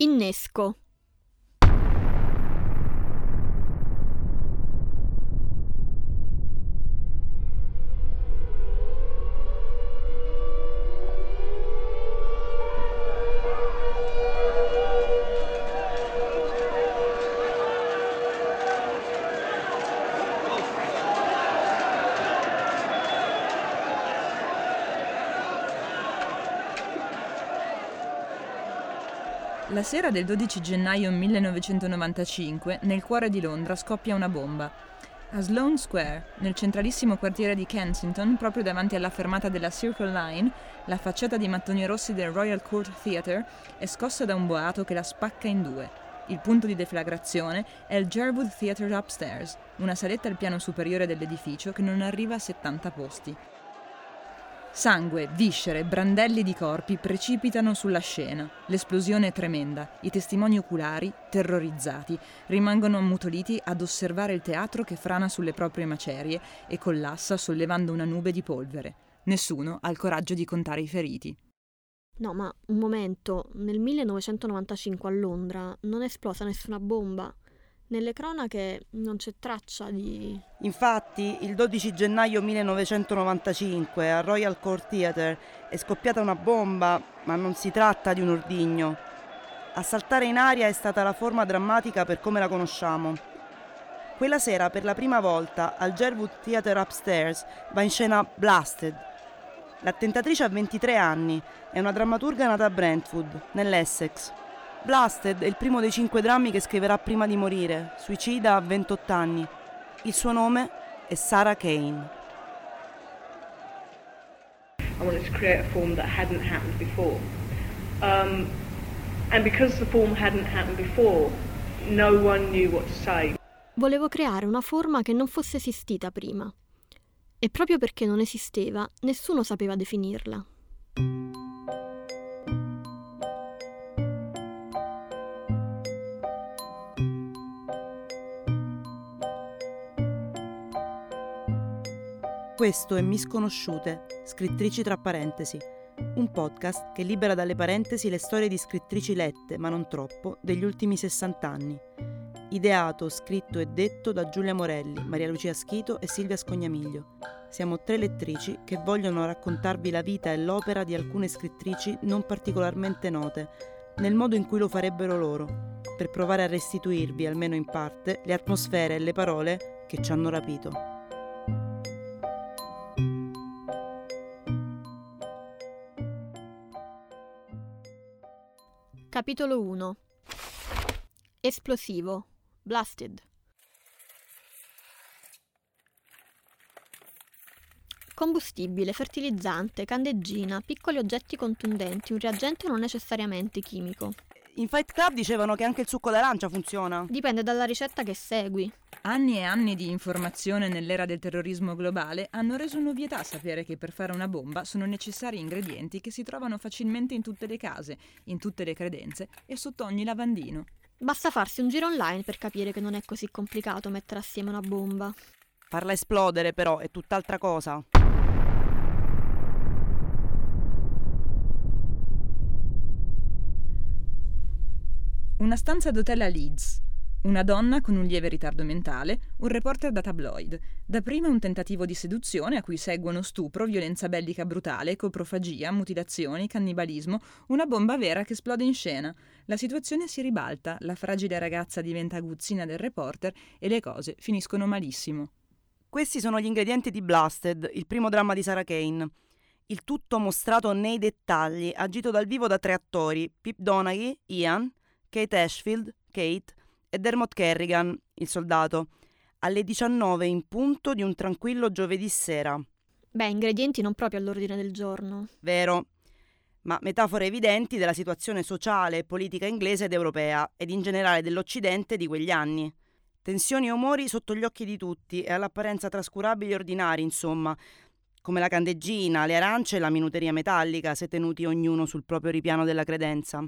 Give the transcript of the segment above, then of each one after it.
Innesco. La sera del 12 gennaio 1995, nel cuore di Londra, scoppia una bomba. A Sloane Square, nel centralissimo quartiere di Kensington, proprio davanti alla fermata della Circle Line, la facciata di mattoni rossi del Royal Court Theatre è scossa da un boato che la spacca in due. Il punto di deflagrazione è il Jerwood Theatre Upstairs, una saletta al piano superiore dell'edificio che non arriva a 70 posti. Sangue, viscere, brandelli di corpi precipitano sulla scena. L'esplosione è tremenda. I testimoni oculari, terrorizzati, rimangono ammutoliti ad osservare il teatro che frana sulle proprie macerie e collassa sollevando una nube di polvere. Nessuno ha il coraggio di contare i feriti. No, ma un momento, nel 1995 a Londra non è esplosa nessuna bomba. Nelle cronache non c'è traccia di... Infatti, il 12 gennaio 1995 al Royal Court Theatre è scoppiata una bomba, ma non si tratta di un ordigno. A saltare in aria è stata la forma drammatica per come la conosciamo. Quella sera, per la prima volta, al Jerwood Theatre Upstairs va in scena Blasted. L'attentatrice ha 23 anni, è una drammaturga nata a Brentwood, nell'Essex. Blasted è il primo dei cinque drammi che scriverà prima di morire, suicida a 28 anni. Il suo nome è Sarah Kane. I wanted to create a form that hadn't happened before. Um, and because the form hadn't happened before, no one knew what to say. Volevo creare una forma che non fosse esistita prima. E proprio perché non esisteva, nessuno sapeva definirla. Questo è Misconosciute, scrittrici tra parentesi, un podcast che libera dalle parentesi le storie di scrittrici lette, ma non troppo, degli ultimi 60 anni. Ideato, scritto e detto da Giulia Morelli, Maria Lucia Schito e Silvia Scognamiglio. Siamo tre lettrici che vogliono raccontarvi la vita e l'opera di alcune scrittrici non particolarmente note, nel modo in cui lo farebbero loro, per provare a restituirvi, almeno in parte, le atmosfere e le parole che ci hanno rapito. Capitolo 1 Esplosivo Blasted Combustibile, fertilizzante, candeggina, piccoli oggetti contundenti, un reagente non necessariamente chimico. In Fight Club dicevano che anche il succo d'arancia funziona. Dipende dalla ricetta che segui. Anni e anni di informazione nell'era del terrorismo globale hanno reso un'ovvietà sapere che per fare una bomba sono necessari ingredienti che si trovano facilmente in tutte le case, in tutte le credenze e sotto ogni lavandino. Basta farsi un giro online per capire che non è così complicato mettere assieme una bomba. Farla esplodere però è tutt'altra cosa. Una stanza d'hotel a Leeds. Una donna con un lieve ritardo mentale, un reporter da tabloid. Dapprima un tentativo di seduzione a cui seguono stupro, violenza bellica brutale, coprofagia, mutilazioni, cannibalismo, una bomba vera che esplode in scena. La situazione si ribalta, la fragile ragazza diventa aguzzina del reporter e le cose finiscono malissimo. Questi sono gli ingredienti di Blasted, il primo dramma di Sarah Kane. Il tutto mostrato nei dettagli, agito dal vivo da tre attori, Pip Donaghy, Ian, Kate Ashfield, Kate, e Dermot Kerrigan, il soldato, alle 19 in punto di un tranquillo giovedì sera. Beh, ingredienti non proprio all'ordine del giorno. Vero, ma metafore evidenti della situazione sociale e politica inglese ed europea ed in generale dell'Occidente di quegli anni. Tensioni e umori sotto gli occhi di tutti e all'apparenza trascurabili e ordinari, insomma, come la candeggina, le arance e la minuteria metallica, se tenuti ognuno sul proprio ripiano della credenza.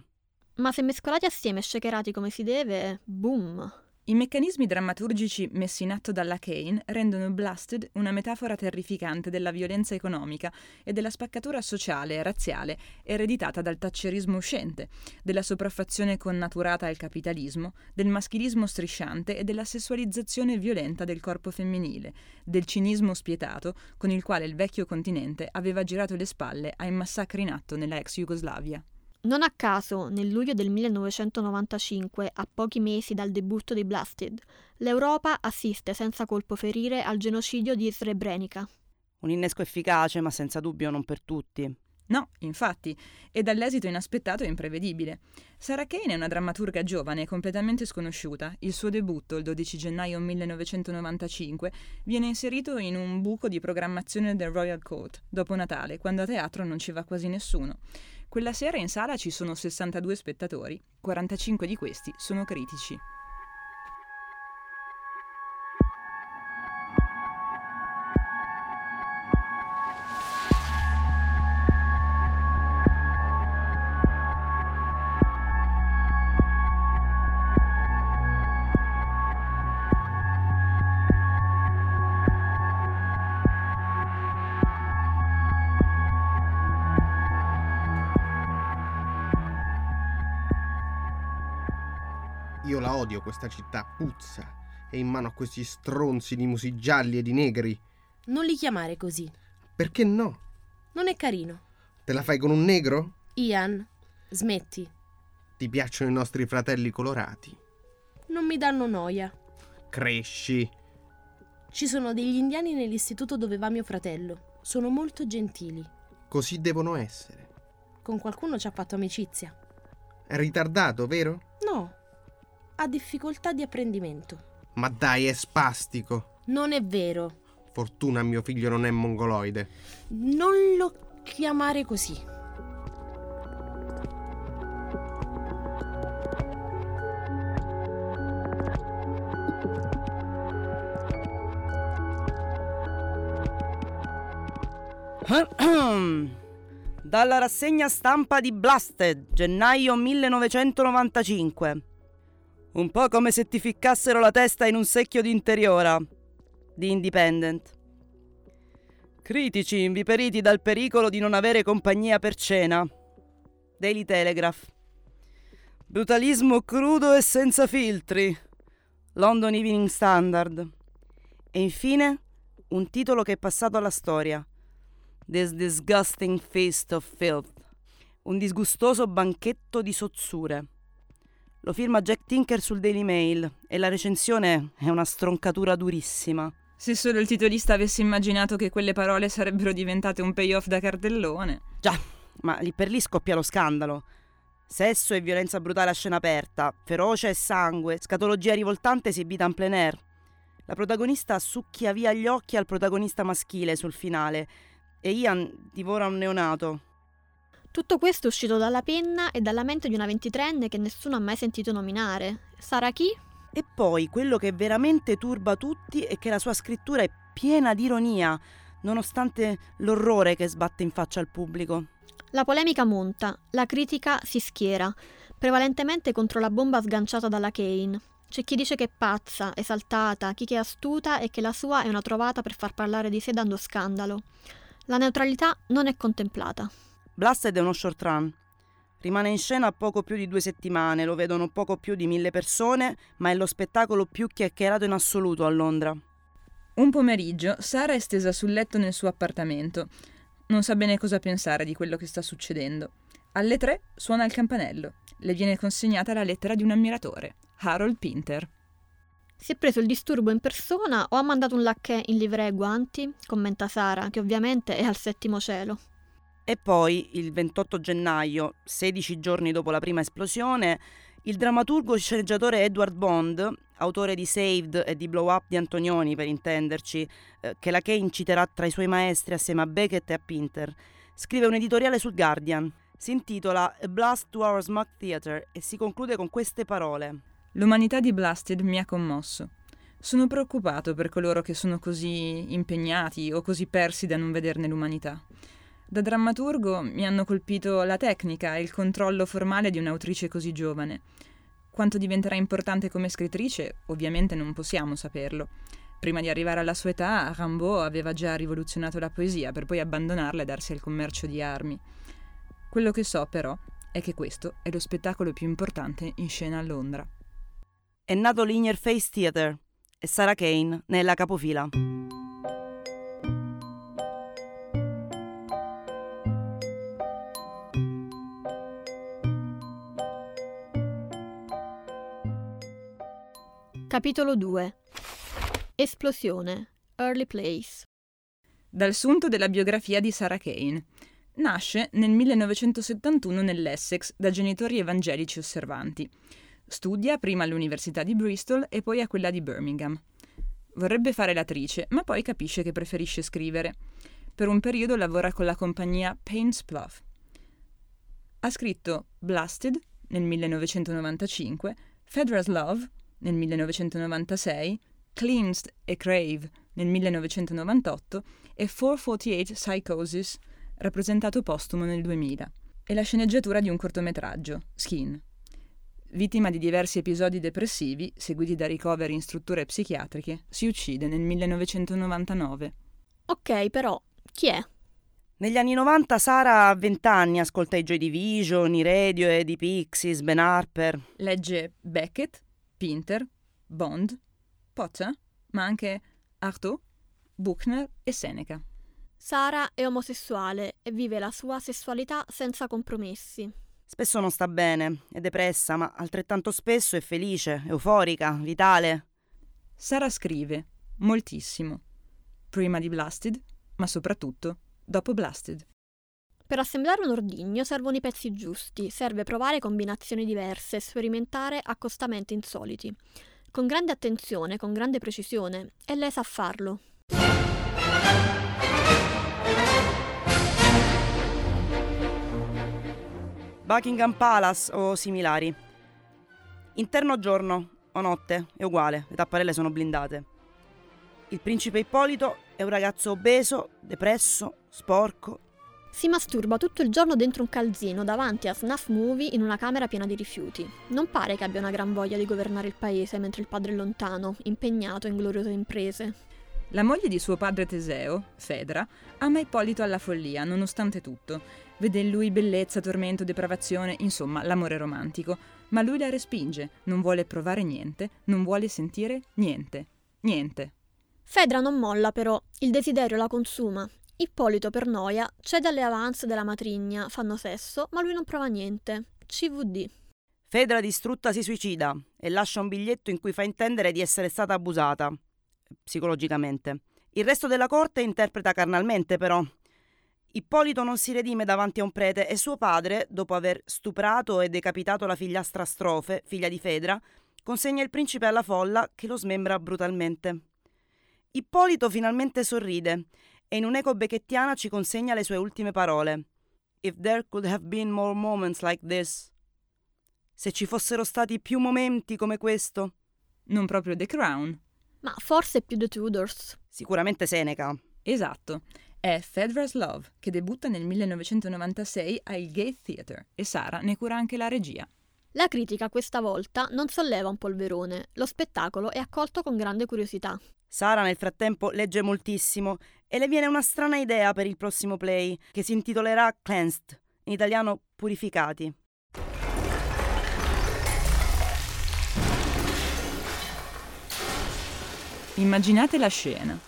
Ma se mescolati assieme e shakerati come si deve, boom! I meccanismi drammaturgici messi in atto dalla Kane rendono Blasted una metafora terrificante della violenza economica e della spaccatura sociale e razziale ereditata dal taccerismo uscente, della sopraffazione connaturata al capitalismo, del maschilismo strisciante e della sessualizzazione violenta del corpo femminile, del cinismo spietato con il quale il vecchio continente aveva girato le spalle ai massacri in atto nella ex Jugoslavia. Non a caso, nel luglio del 1995, a pochi mesi dal debutto di Blasted, l'Europa assiste senza colpo ferire al genocidio di Srebrenica. Un innesco efficace, ma senza dubbio non per tutti. No, infatti, e dall'esito inaspettato e imprevedibile. Sarah Kane è una drammaturga giovane e completamente sconosciuta. Il suo debutto, il 12 gennaio 1995, viene inserito in un buco di programmazione del Royal Court, dopo Natale, quando a teatro non ci va quasi nessuno. Quella sera in sala ci sono 62 spettatori, 45 di questi sono critici. Io la odio questa città, puzza. È in mano a questi stronzi di musi gialli e di negri. Non li chiamare così. Perché no? Non è carino. Te la fai con un negro? Ian, smetti. Ti piacciono i nostri fratelli colorati? Non mi danno noia. Cresci. Ci sono degli indiani nell'istituto dove va mio fratello. Sono molto gentili. Così devono essere. Con qualcuno ci ha fatto amicizia. È ritardato, vero? No, ha difficoltà di apprendimento. Ma dai, è spastico. Non è vero. Fortuna mio figlio non è mongoloide. Non lo chiamare così. Dalla rassegna stampa di Blasted, gennaio 1995. Un po' come se ti ficcassero la testa in un secchio di interiora. Di Independent. Critici inviperiti dal pericolo di non avere compagnia per cena. Daily Telegraph. Brutalismo crudo e senza filtri. London Evening Standard. E infine un titolo che è passato alla storia. This Disgusting Feast of Filth. Un disgustoso banchetto di sozzure. Lo firma Jack Tinker sul Daily Mail e la recensione è una stroncatura durissima. Se solo il titolista avesse immaginato che quelle parole sarebbero diventate un payoff da cartellone. Già, ma lì per lì scoppia lo scandalo. Sesso e violenza brutale a scena aperta, ferocia e sangue, scatologia rivoltante esibita in plein air. La protagonista succhia via gli occhi al protagonista maschile sul finale e Ian divora un neonato. Tutto questo è uscito dalla penna e dalla mente di una ventitreenne che nessuno ha mai sentito nominare. Sarà chi? E poi quello che veramente turba tutti è che la sua scrittura è piena di ironia, nonostante l'orrore che sbatte in faccia al pubblico. La polemica monta, la critica si schiera, prevalentemente contro la bomba sganciata dalla Kane. C'è chi dice che è pazza, esaltata, chi che è astuta e che la sua è una trovata per far parlare di sé dando scandalo. La neutralità non è contemplata. Blasted è uno short run. Rimane in scena poco più di due settimane, lo vedono poco più di mille persone, ma è lo spettacolo più chiacchierato in assoluto a Londra. Un pomeriggio Sara è stesa sul letto nel suo appartamento. Non sa bene cosa pensare di quello che sta succedendo. Alle tre suona il campanello. Le viene consegnata la lettera di un ammiratore, Harold Pinter. Si è preso il disturbo in persona o ha mandato un lacchè in livrea e guanti? Commenta Sara, che ovviamente è al settimo cielo. E poi, il 28 gennaio, 16 giorni dopo la prima esplosione, il drammaturgo e sceneggiatore Edward Bond, autore di Saved e di Blow Up di Antonioni, per intenderci, eh, che la Kane citerà tra i suoi maestri assieme a Beckett e a Pinter, scrive un editoriale sul Guardian. Si intitola A Blast to Our Smug Theatre e si conclude con queste parole. L'umanità di Blasted mi ha commosso. Sono preoccupato per coloro che sono così impegnati o così persi da non vederne l'umanità. Da drammaturgo mi hanno colpito la tecnica e il controllo formale di un'autrice così giovane. Quanto diventerà importante come scrittrice, ovviamente non possiamo saperlo. Prima di arrivare alla sua età, Rimbaud aveva già rivoluzionato la poesia per poi abbandonarla e darsi al commercio di armi. Quello che so però è che questo è lo spettacolo più importante in scena a Londra. È nato l'Inner Face Theatre e Sarah Kane nella capofila. Capitolo 2 Esplosione Early Place Dal sunto della biografia di Sarah Kane. Nasce nel 1971 nell'Essex da genitori evangelici osservanti. Studia prima all'Università di Bristol e poi a quella di Birmingham. Vorrebbe fare l'attrice, ma poi capisce che preferisce scrivere. Per un periodo lavora con la compagnia Payne's Plough. Ha scritto Blasted nel 1995, Fedra's Love nel 1996, Cleansed e Crave nel 1998 e 448 Psychosis, rappresentato postumo nel 2000, e la sceneggiatura di un cortometraggio, Skin. Vittima di diversi episodi depressivi, seguiti da ricoveri in strutture psichiatriche, si uccide nel 1999. Ok, però, chi è? Negli anni 90 Sara ha 20 anni, ascolta i Joy Division, i Radiohead, i Pixies, Ben Harper. Legge Beckett, Pinter, Bond, Potter, ma anche Artaud, Buchner e Seneca. Sara è omosessuale e vive la sua sessualità senza compromessi. Spesso non sta bene, è depressa, ma altrettanto spesso è felice, euforica, vitale. Sara scrive, moltissimo, prima di Blasted, ma soprattutto dopo Blasted. Per assemblare un ordigno servono i pezzi giusti, serve provare combinazioni diverse, sperimentare accostamenti insoliti. Con grande attenzione, con grande precisione, e lei sa farlo. Buckingham Palace o similari. Interno giorno o notte è uguale, le tapparelle sono blindate. Il principe Ippolito è un ragazzo obeso, depresso, sporco. Si masturba tutto il giorno dentro un calzino davanti a snuff movie in una camera piena di rifiuti. Non pare che abbia una gran voglia di governare il paese mentre il padre è lontano, impegnato in gloriose imprese. La moglie di suo padre Teseo, Fedra, ama Ippolito alla follia, nonostante tutto. Vede in lui bellezza, tormento, depravazione, insomma, l'amore romantico. Ma lui la respinge, non vuole provare niente, non vuole sentire niente. Niente. Fedra non molla però, il desiderio la consuma. Ippolito per noia cede alle avance della matrigna, fanno sesso, ma lui non prova niente. CVD. Fedra distrutta si suicida e lascia un biglietto in cui fa intendere di essere stata abusata psicologicamente. Il resto della corte interpreta carnalmente, però. Ippolito non si redime davanti a un prete e suo padre, dopo aver stuprato e decapitato la figliastra Strofe, figlia di Fedra, consegna il principe alla folla che lo smembra brutalmente. Ippolito finalmente sorride e in un'eco becchettiana ci consegna le sue ultime parole. If there could have been more moments like this. Se ci fossero stati più momenti come questo. Non proprio The Crown. Ma forse più The Tudors. Sicuramente Seneca. Esatto. È Fedra's Love, che debutta nel 1996 al Gay Theatre e Sara ne cura anche la regia. La critica questa volta non solleva un polverone, lo spettacolo è accolto con grande curiosità. Sara nel frattempo legge moltissimo e le viene una strana idea per il prossimo play, che si intitolerà Cleansed, in italiano Purificati. Immaginate la scena.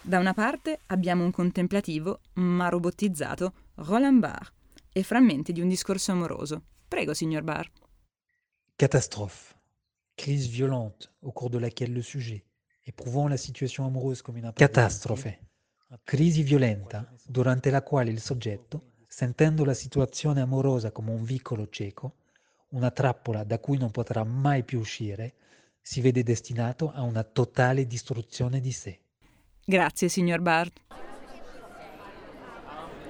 Da una parte abbiamo un contemplativo, ma robottizzato, Roland Barr e frammenti di un discorso amoroso. Prego, signor Barr. Catastrophe. Crise violente au cours de laquelle le sujet, éprouvant la situation amoureuse come una catastrofe. Crisi violenta durante la quale il soggetto, sentendo la situazione amorosa come un vicolo cieco, una trappola da cui non potrà mai più uscire, si vede destinato a una totale distruzione di sé. Grazie, signor Barr.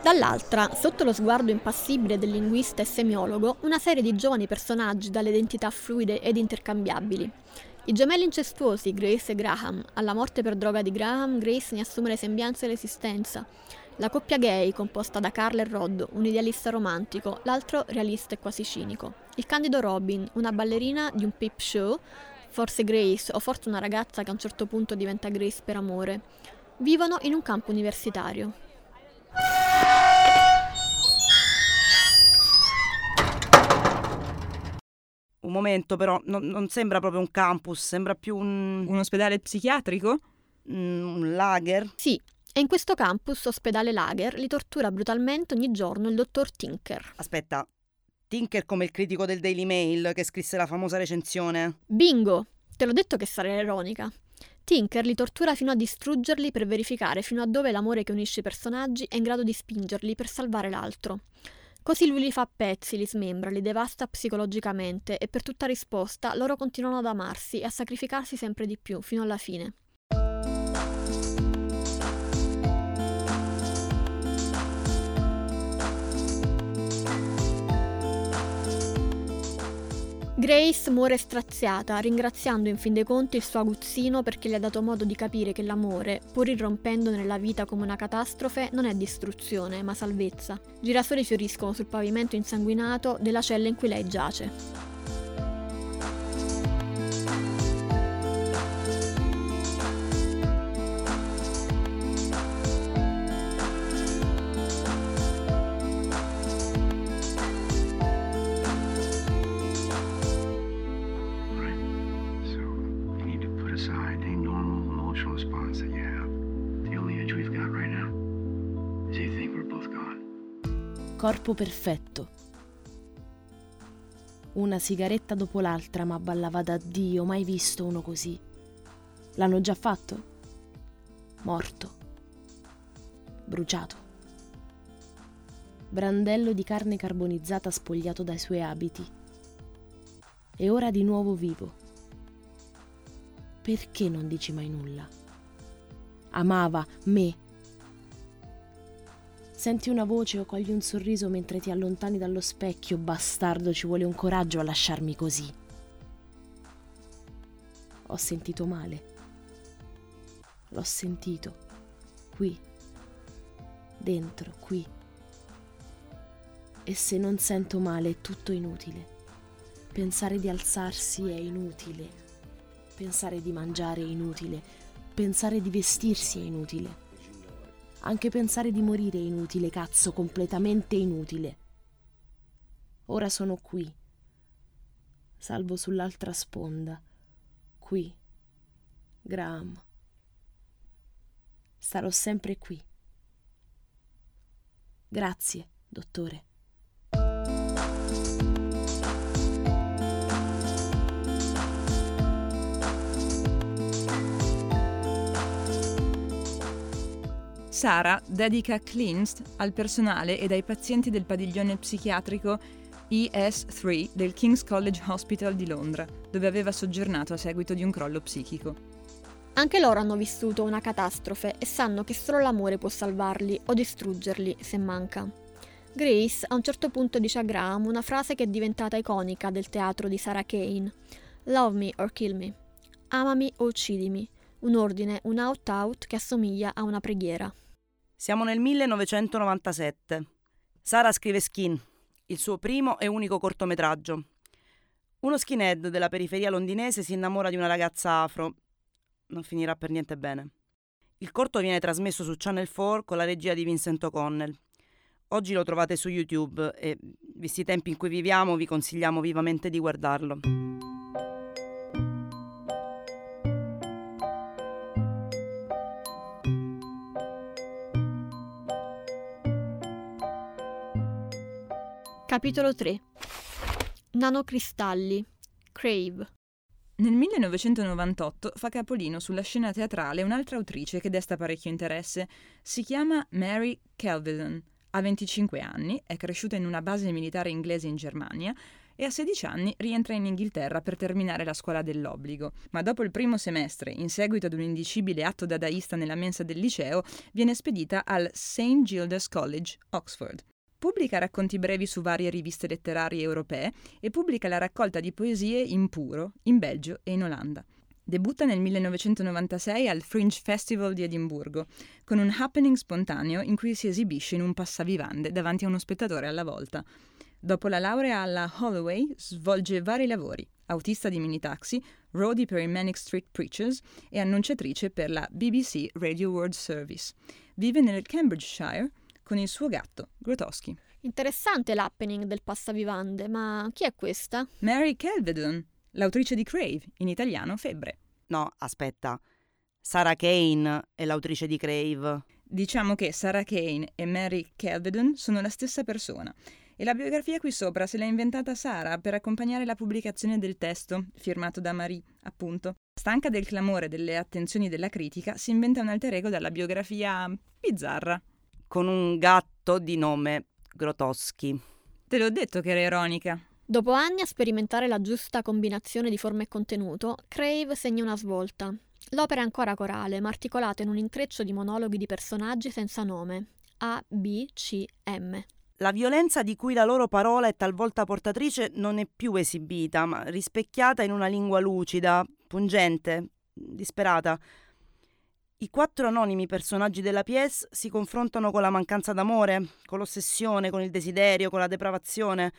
Dall'altra, sotto lo sguardo impassibile del linguista e semiologo, una serie di giovani personaggi dalle identità fluide ed intercambiabili. I gemelli incestuosi, Grace e Graham. Alla morte per droga di Graham, Grace ne assume le sembianze e l'esistenza. La coppia gay, composta da Carl e Rod, un idealista romantico, l'altro realista e quasi cinico. Il candido Robin, una ballerina di un peep show, forse Grace o forse una ragazza che a un certo punto diventa Grace per amore, vivono in un campo universitario. Un momento però, non, non sembra proprio un campus, sembra più un, Un ospedale psichiatrico? mm, un lager. Sì, e in questo campus ospedale Lager li tortura brutalmente ogni giorno il dottor Tinker. Aspetta, Tinker come il critico del Daily Mail che scrisse la famosa recensione. Bingo! Te l'ho detto che sarei ironica. Tinker li tortura fino a distruggerli per verificare fino a dove l'amore che unisce i personaggi è in grado di spingerli per salvare l'altro. Così lui li fa a pezzi, li smembra, li devasta psicologicamente e per tutta risposta loro continuano ad amarsi e a sacrificarsi sempre di più fino alla fine. Grace muore straziata, ringraziando in fin dei conti il suo aguzzino perché gli ha dato modo di capire che l'amore, pur irrompendo nella vita come una catastrofe, non è distruzione, ma salvezza. Girasoli fioriscono sul pavimento insanguinato della cella in cui lei giace. Corpo perfetto. Una sigaretta dopo l'altra, ma ballava da Dio, mai visto uno così. L'hanno già fatto? Morto. Bruciato. Brandello di carne carbonizzata spogliato dai suoi abiti. E ora di nuovo vivo. Perché non dici mai nulla? Amava me. Senti una voce o cogli un sorriso mentre ti allontani dallo specchio, bastardo, ci vuole un coraggio a lasciarmi così. Ho sentito male. L'ho sentito. Qui. Dentro, qui. E se non sento male è tutto inutile. Pensare di alzarsi è inutile. Pensare di mangiare è inutile. Pensare di vestirsi è inutile. Anche pensare di morire è inutile, cazzo, completamente inutile. Ora sono qui, salvo sull'altra sponda, qui, Graham. Starò sempre qui. Grazie, dottore. Sara dedica Cleansed al personale ed ai pazienti del padiglione psichiatrico ES3 del King's College Hospital di Londra, dove aveva soggiornato a seguito di un crollo psichico. Anche loro hanno vissuto una catastrofe e sanno che solo l'amore può salvarli o distruggerli se manca. Grace a un certo punto dice a Graham una frase che è diventata iconica del teatro di Sarah Kane: Love me or kill me. Amami o uccidimi. Un ordine, un out-out che assomiglia a una preghiera. Siamo nel 1997. Sara scrive Skin, il suo primo e unico cortometraggio. Uno skinhead della periferia londinese si innamora di una ragazza afro. Non finirà per niente bene. Il corto viene trasmesso su Channel 4 con la regia di Vincent O'Connell. Oggi lo trovate su YouTube e, visti i tempi in cui viviamo, vi consigliamo vivamente di guardarlo. Capitolo 3 Nanocristalli Crave Nel 1998 fa capolino sulla scena teatrale un'altra autrice che desta parecchio interesse. Si chiama Mary Kelvillon. Ha 25 anni, è cresciuta in una base militare inglese in Germania e a 16 anni rientra in Inghilterra per terminare la scuola dell'obbligo. Ma dopo il primo semestre, in seguito ad un indicibile atto dadaista nella mensa del liceo, viene spedita al St. Gildas College, Oxford. Pubblica racconti brevi su varie riviste letterarie europee e pubblica la raccolta di poesie in puro in Belgio e in Olanda. Debutta nel 1996 al Fringe Festival di Edimburgo, con un happening spontaneo in cui si esibisce in un passavivande davanti a uno spettatore alla volta. Dopo la laurea alla Holloway svolge vari lavori, autista di mini taxi, roadie per i Manic Street Preachers e annunciatrice per la BBC Radio World Service. Vive nel Cambridgeshire con il suo gatto, Grotowski. Interessante l'happening del passavivande, ma chi è questa? Mary Kelvedon, l'autrice di Crave, in italiano Febbre. No, aspetta. Sarah Kane è l'autrice di Crave. Diciamo che Sarah Kane e Mary Kelvedon sono la stessa persona e la biografia qui sopra se l'ha inventata Sara per accompagnare la pubblicazione del testo, firmato da Marie, appunto. Stanca del clamore delle attenzioni della critica, si inventa un alter ego dalla biografia bizzarra. Con un gatto di nome Grotowski. Te l'ho detto che era ironica. Dopo anni a sperimentare la giusta combinazione di forma e contenuto, Crave segna una svolta. L'opera è ancora corale, ma articolata in un intreccio di monologhi di personaggi senza nome. A, B, C, M. La violenza di cui la loro parola è talvolta portatrice non è più esibita, ma rispecchiata in una lingua lucida, pungente, disperata. I quattro anonimi personaggi della pièce si confrontano con la mancanza d'amore, con l'ossessione, con il desiderio, con la depravazione,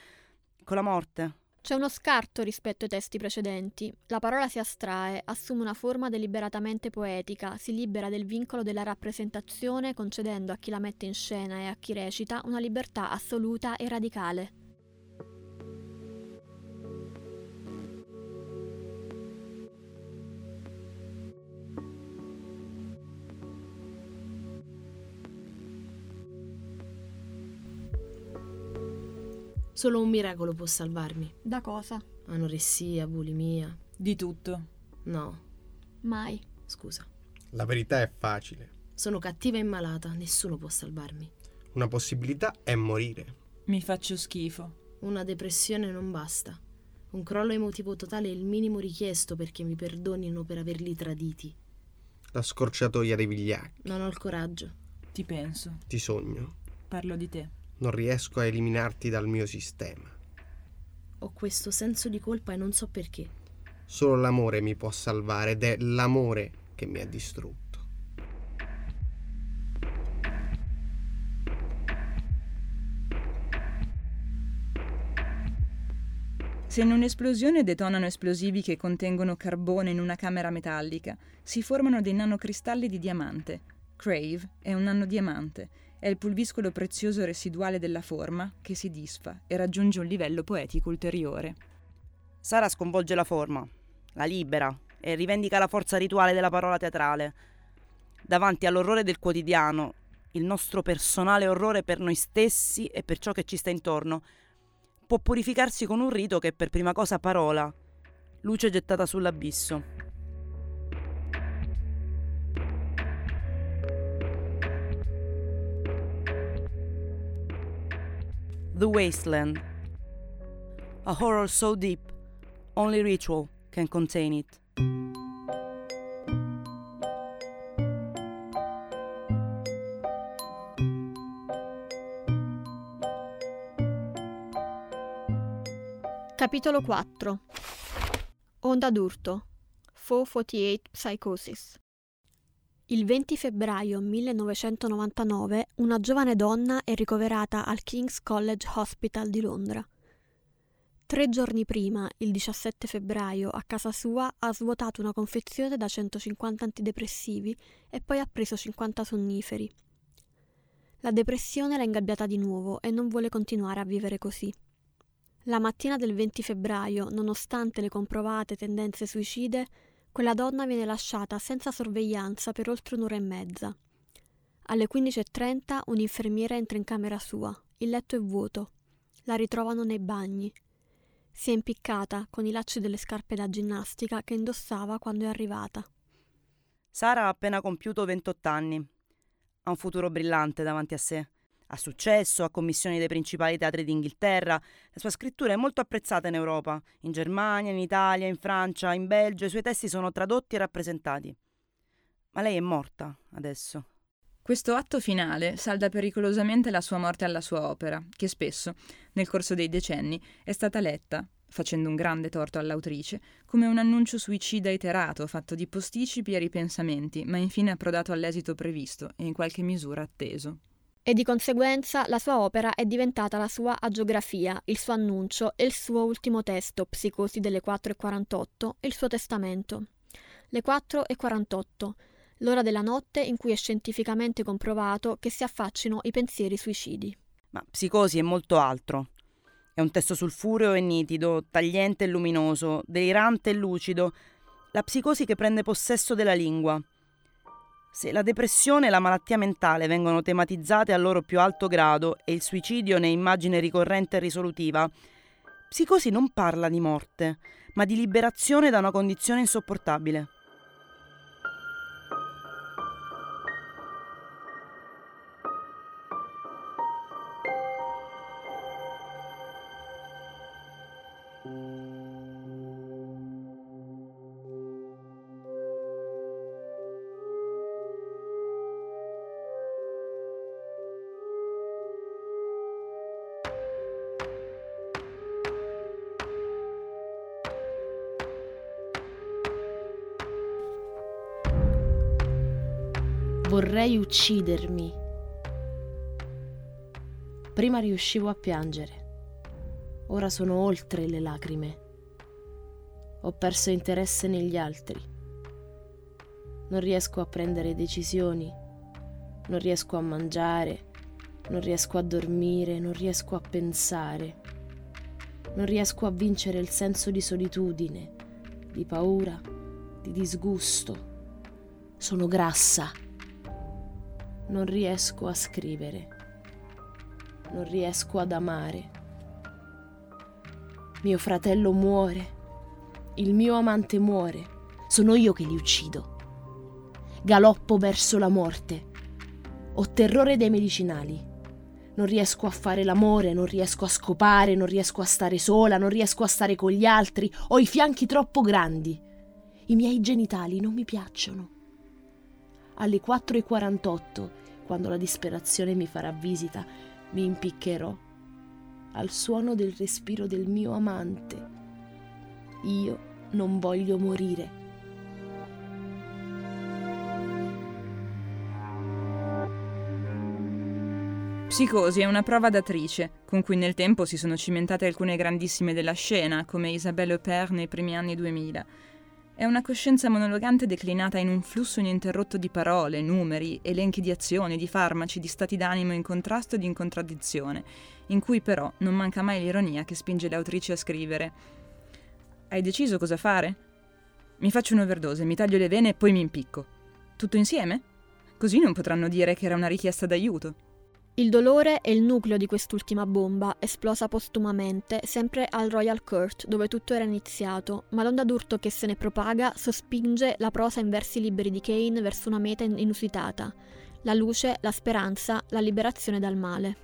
con la morte. C'è uno scarto rispetto ai testi precedenti. La parola si astrae, assume una forma deliberatamente poetica, si libera del vincolo della rappresentazione concedendo a chi la mette in scena e a chi recita una libertà assoluta e radicale. Solo un miracolo può salvarmi. Da cosa? Anoressia, bulimia. Di tutto. No, Mai. scusa. La verità è facile. Sono cattiva e malata, nessuno può salvarmi. Una possibilità è morire. Mi faccio schifo. Una depressione non basta. Un crollo emotivo totale è il minimo richiesto perché mi perdonino per averli traditi. La scorciatoia dei vigliacchi. Non ho il coraggio. Ti penso. Ti sogno. Parlo di te. Non riesco a eliminarti dal mio sistema. Ho questo senso di colpa e non so perché. Solo l'amore mi può salvare ed è l'amore che mi ha distrutto. Se in un'esplosione detonano esplosivi che contengono carbone in una camera metallica, si formano dei nanocristalli di diamante. Crave è un nanodiamante, è il pulviscolo prezioso residuale della forma che si disfa e raggiunge un livello poetico ulteriore. Sara sconvolge la forma, la libera e rivendica la forza rituale della parola teatrale. Davanti all'orrore del quotidiano, il nostro personale orrore per noi stessi e per ciò che ci sta intorno, può purificarsi con un rito che è per prima cosa parola, luce gettata sull'abisso. The Wasteland. A horror so deep, only ritual can contain it. Capitolo 4 Onda d'urto 448 Psychosis Il 20 febbraio 1999 una giovane donna è ricoverata al King's College Hospital di Londra. Tre giorni prima, il 17 febbraio, a casa sua ha svuotato una confezione da 150 antidepressivi e poi ha preso 50 sonniferi. La depressione l'ha ingabbiata di nuovo e non vuole continuare a vivere così. La mattina del 20 febbraio, nonostante le comprovate tendenze suicide, quella donna viene lasciata senza sorveglianza per oltre un'ora e mezza. Alle 15.30 un'infermiera entra in camera sua. Il letto è vuoto. La ritrovano nei bagni. Si è impiccata con i lacci delle scarpe da ginnastica che indossava quando è arrivata. Sara ha appena compiuto 28 anni. Ha un futuro brillante davanti a sé. Ha successo, ha commissioni dei principali teatri d'Inghilterra. La sua scrittura è molto apprezzata in Europa, in Germania, in Italia, in Francia, in Belgio. I suoi testi sono tradotti e rappresentati. Ma lei è morta adesso. Questo atto finale salda pericolosamente la sua morte alla sua opera, che spesso, nel corso dei decenni, è stata letta, facendo un grande torto all'autrice, come un annuncio suicida iterato, fatto di posticipi e ripensamenti, ma infine approdato all'esito previsto e in qualche misura atteso. E di conseguenza la sua opera è diventata la sua agiografia, il suo annuncio e il suo ultimo testo, Psicosi delle 4.48, e il suo testamento. Le 4.48, l'ora della notte in cui è scientificamente comprovato che si affaccino i pensieri suicidi. Ma Psicosi è molto altro. È un testo sulfureo e nitido, tagliente e luminoso, delirante e lucido, la psicosi che prende possesso della lingua. Se la depressione e la malattia mentale vengono tematizzate al loro più alto grado e il suicidio ne è immagine ricorrente e risolutiva, Psicosi non parla di morte, ma di liberazione da una condizione insopportabile. Vorrei uccidermi. Prima riuscivo a piangere. Ora sono oltre le lacrime. Ho perso interesse negli altri. Non riesco a prendere decisioni. Non riesco a mangiare. Non riesco a dormire. Non riesco a pensare. Non riesco a vincere il senso di solitudine, di paura, di disgusto. Sono grassa non riesco a scrivere, non riesco ad amare. Mio fratello muore, il mio amante muore, sono io che li uccido. Galoppo verso la morte, ho terrore dei medicinali. Non riesco a fare l'amore, non riesco a scopare, non riesco a stare sola, non riesco a stare con gli altri, ho i fianchi troppo grandi. I miei genitali non mi piacciono alle 4.48, quando la disperazione mi farà visita, mi impiccherò al suono del respiro del mio amante. Io non voglio morire. Psicosi è una prova datrice, con cui nel tempo si sono cimentate alcune grandissime della scena, come Isabelle Huppert nei primi anni 2000 è una coscienza monologante declinata in un flusso ininterrotto di parole, numeri, elenchi di azioni, di farmaci, di stati d'animo in contrasto ed in contraddizione, in cui però non manca mai l'ironia che spinge le autrici a scrivere. Hai deciso cosa fare? Mi faccio un'overdose, mi taglio le vene e poi mi impicco. Tutto insieme? Così non potranno dire che era una richiesta d'aiuto. Il dolore è il nucleo di quest'ultima bomba, esplosa postumamente, sempre al Royal Court, dove tutto era iniziato, ma l'onda d'urto che se ne propaga sospinge la prosa in versi liberi di Kane verso una meta inusitata. La luce, la speranza, la liberazione dal male.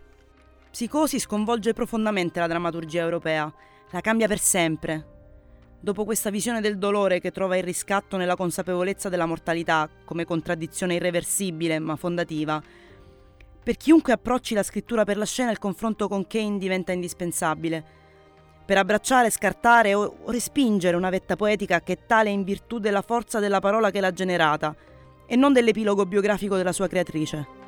Psicosi sconvolge profondamente la drammaturgia europea, la cambia per sempre. Dopo questa visione del dolore che trova il riscatto nella consapevolezza della mortalità come contraddizione irreversibile ma fondativa, per chiunque approcci la scrittura per la scena il confronto con Kane diventa indispensabile. Per abbracciare, scartare o respingere una vetta poetica che è tale in virtù della forza della parola che l'ha generata e non dell'epilogo biografico della sua creatrice.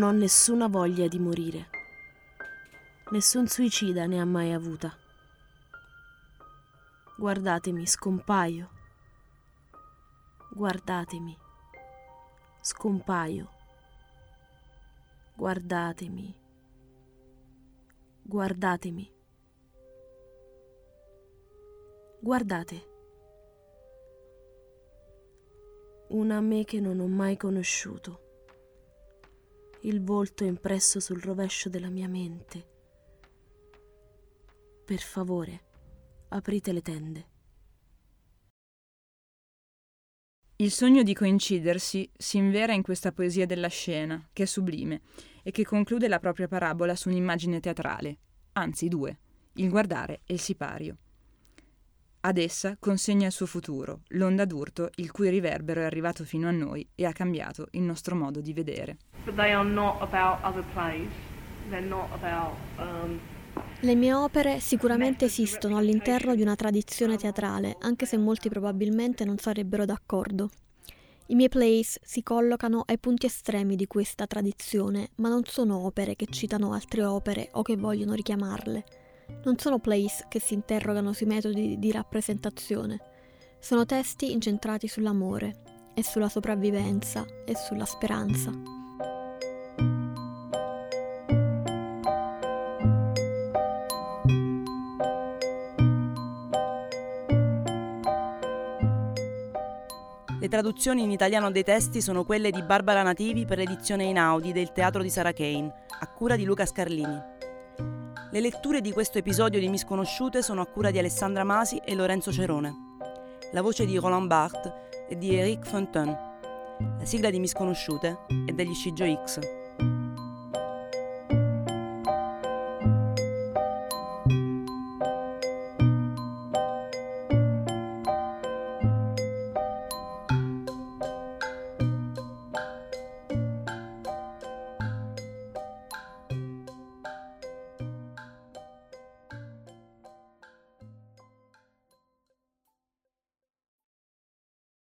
Non ho nessuna voglia di morire. Nessun suicida ne ha mai avuta. Guardatemi, scompaio. Guardatemi. Scompaio. Guardatemi. Guardatemi. Guardate. Una me che non ho mai conosciuto il volto impresso sul rovescio della mia mente. Per favore, aprite le tende. Il sogno di coincidersi si invera in questa poesia della scena, che è sublime, e che conclude la propria parabola su un'immagine teatrale, anzi due, il guardare e il sipario. Ad essa consegna il suo futuro, l'onda d'urto il cui riverbero è arrivato fino a noi e ha cambiato il nostro modo di vedere. But they are not about other plays. They're not about um, Le mie opere sicuramente esistono all'interno di una tradizione teatrale, anche se molti probabilmente non sarebbero d'accordo. I miei plays si collocano ai punti estremi di questa tradizione, ma non sono opere che citano altre opere o che vogliono richiamarle. Non sono plays che si interrogano sui metodi di rappresentazione. Sono testi incentrati sull'amore e sulla sopravvivenza e sulla speranza. Traduzioni in italiano dei testi sono quelle di Barbara Nativi per l'edizione in Audi del Teatro di Sara Kane, a cura di Luca Scarlini. Le letture di questo episodio di Misconosciute sono a cura di Alessandra Masi e Lorenzo Cerone. La voce di Roland Barthes e di Eric Fontaine. La sigla di Misconosciute è degli Scigio X.